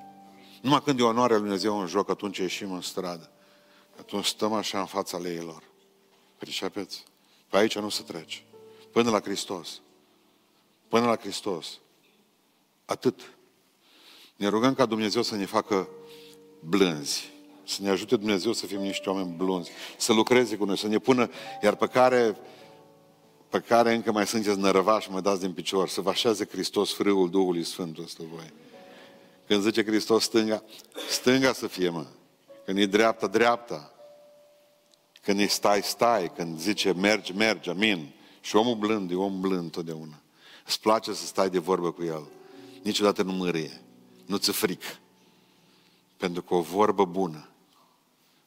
Numai când e onoarea lui Dumnezeu în joc, atunci ieșim în stradă. Atunci stăm așa în fața leilor. Pricepeți? Pe aici nu se trece. Până la Hristos. Până la Hristos. Atât. Ne rugăm ca Dumnezeu să ne facă blânzi. Să ne ajute Dumnezeu să fim niște oameni blânzi. Să lucreze cu noi, să ne pună, iar pe care, pe care încă mai sunteți nărăvași, mă dați din picior, să vă așeze Hristos frâul Duhului Sfânt ăsta voi. Când zice Hristos stânga, stânga să fie, mă. Când e dreapta, dreapta. Când e stai, stai. Când zice mergi, mergi, amin. Și omul blând e om blând totdeauna. Îți place să stai de vorbă cu el. Niciodată nu mârie. Nu ți frică. Pentru că o vorbă bună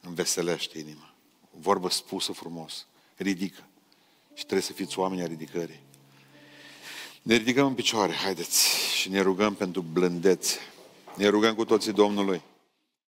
înveselește inima. O vorbă spusă frumos. Ridică. Și trebuie să fiți oameni a ridicării. Ne ridicăm în picioare, haideți, și ne rugăm pentru blândețe. Ne rugăm cu toții Domnului.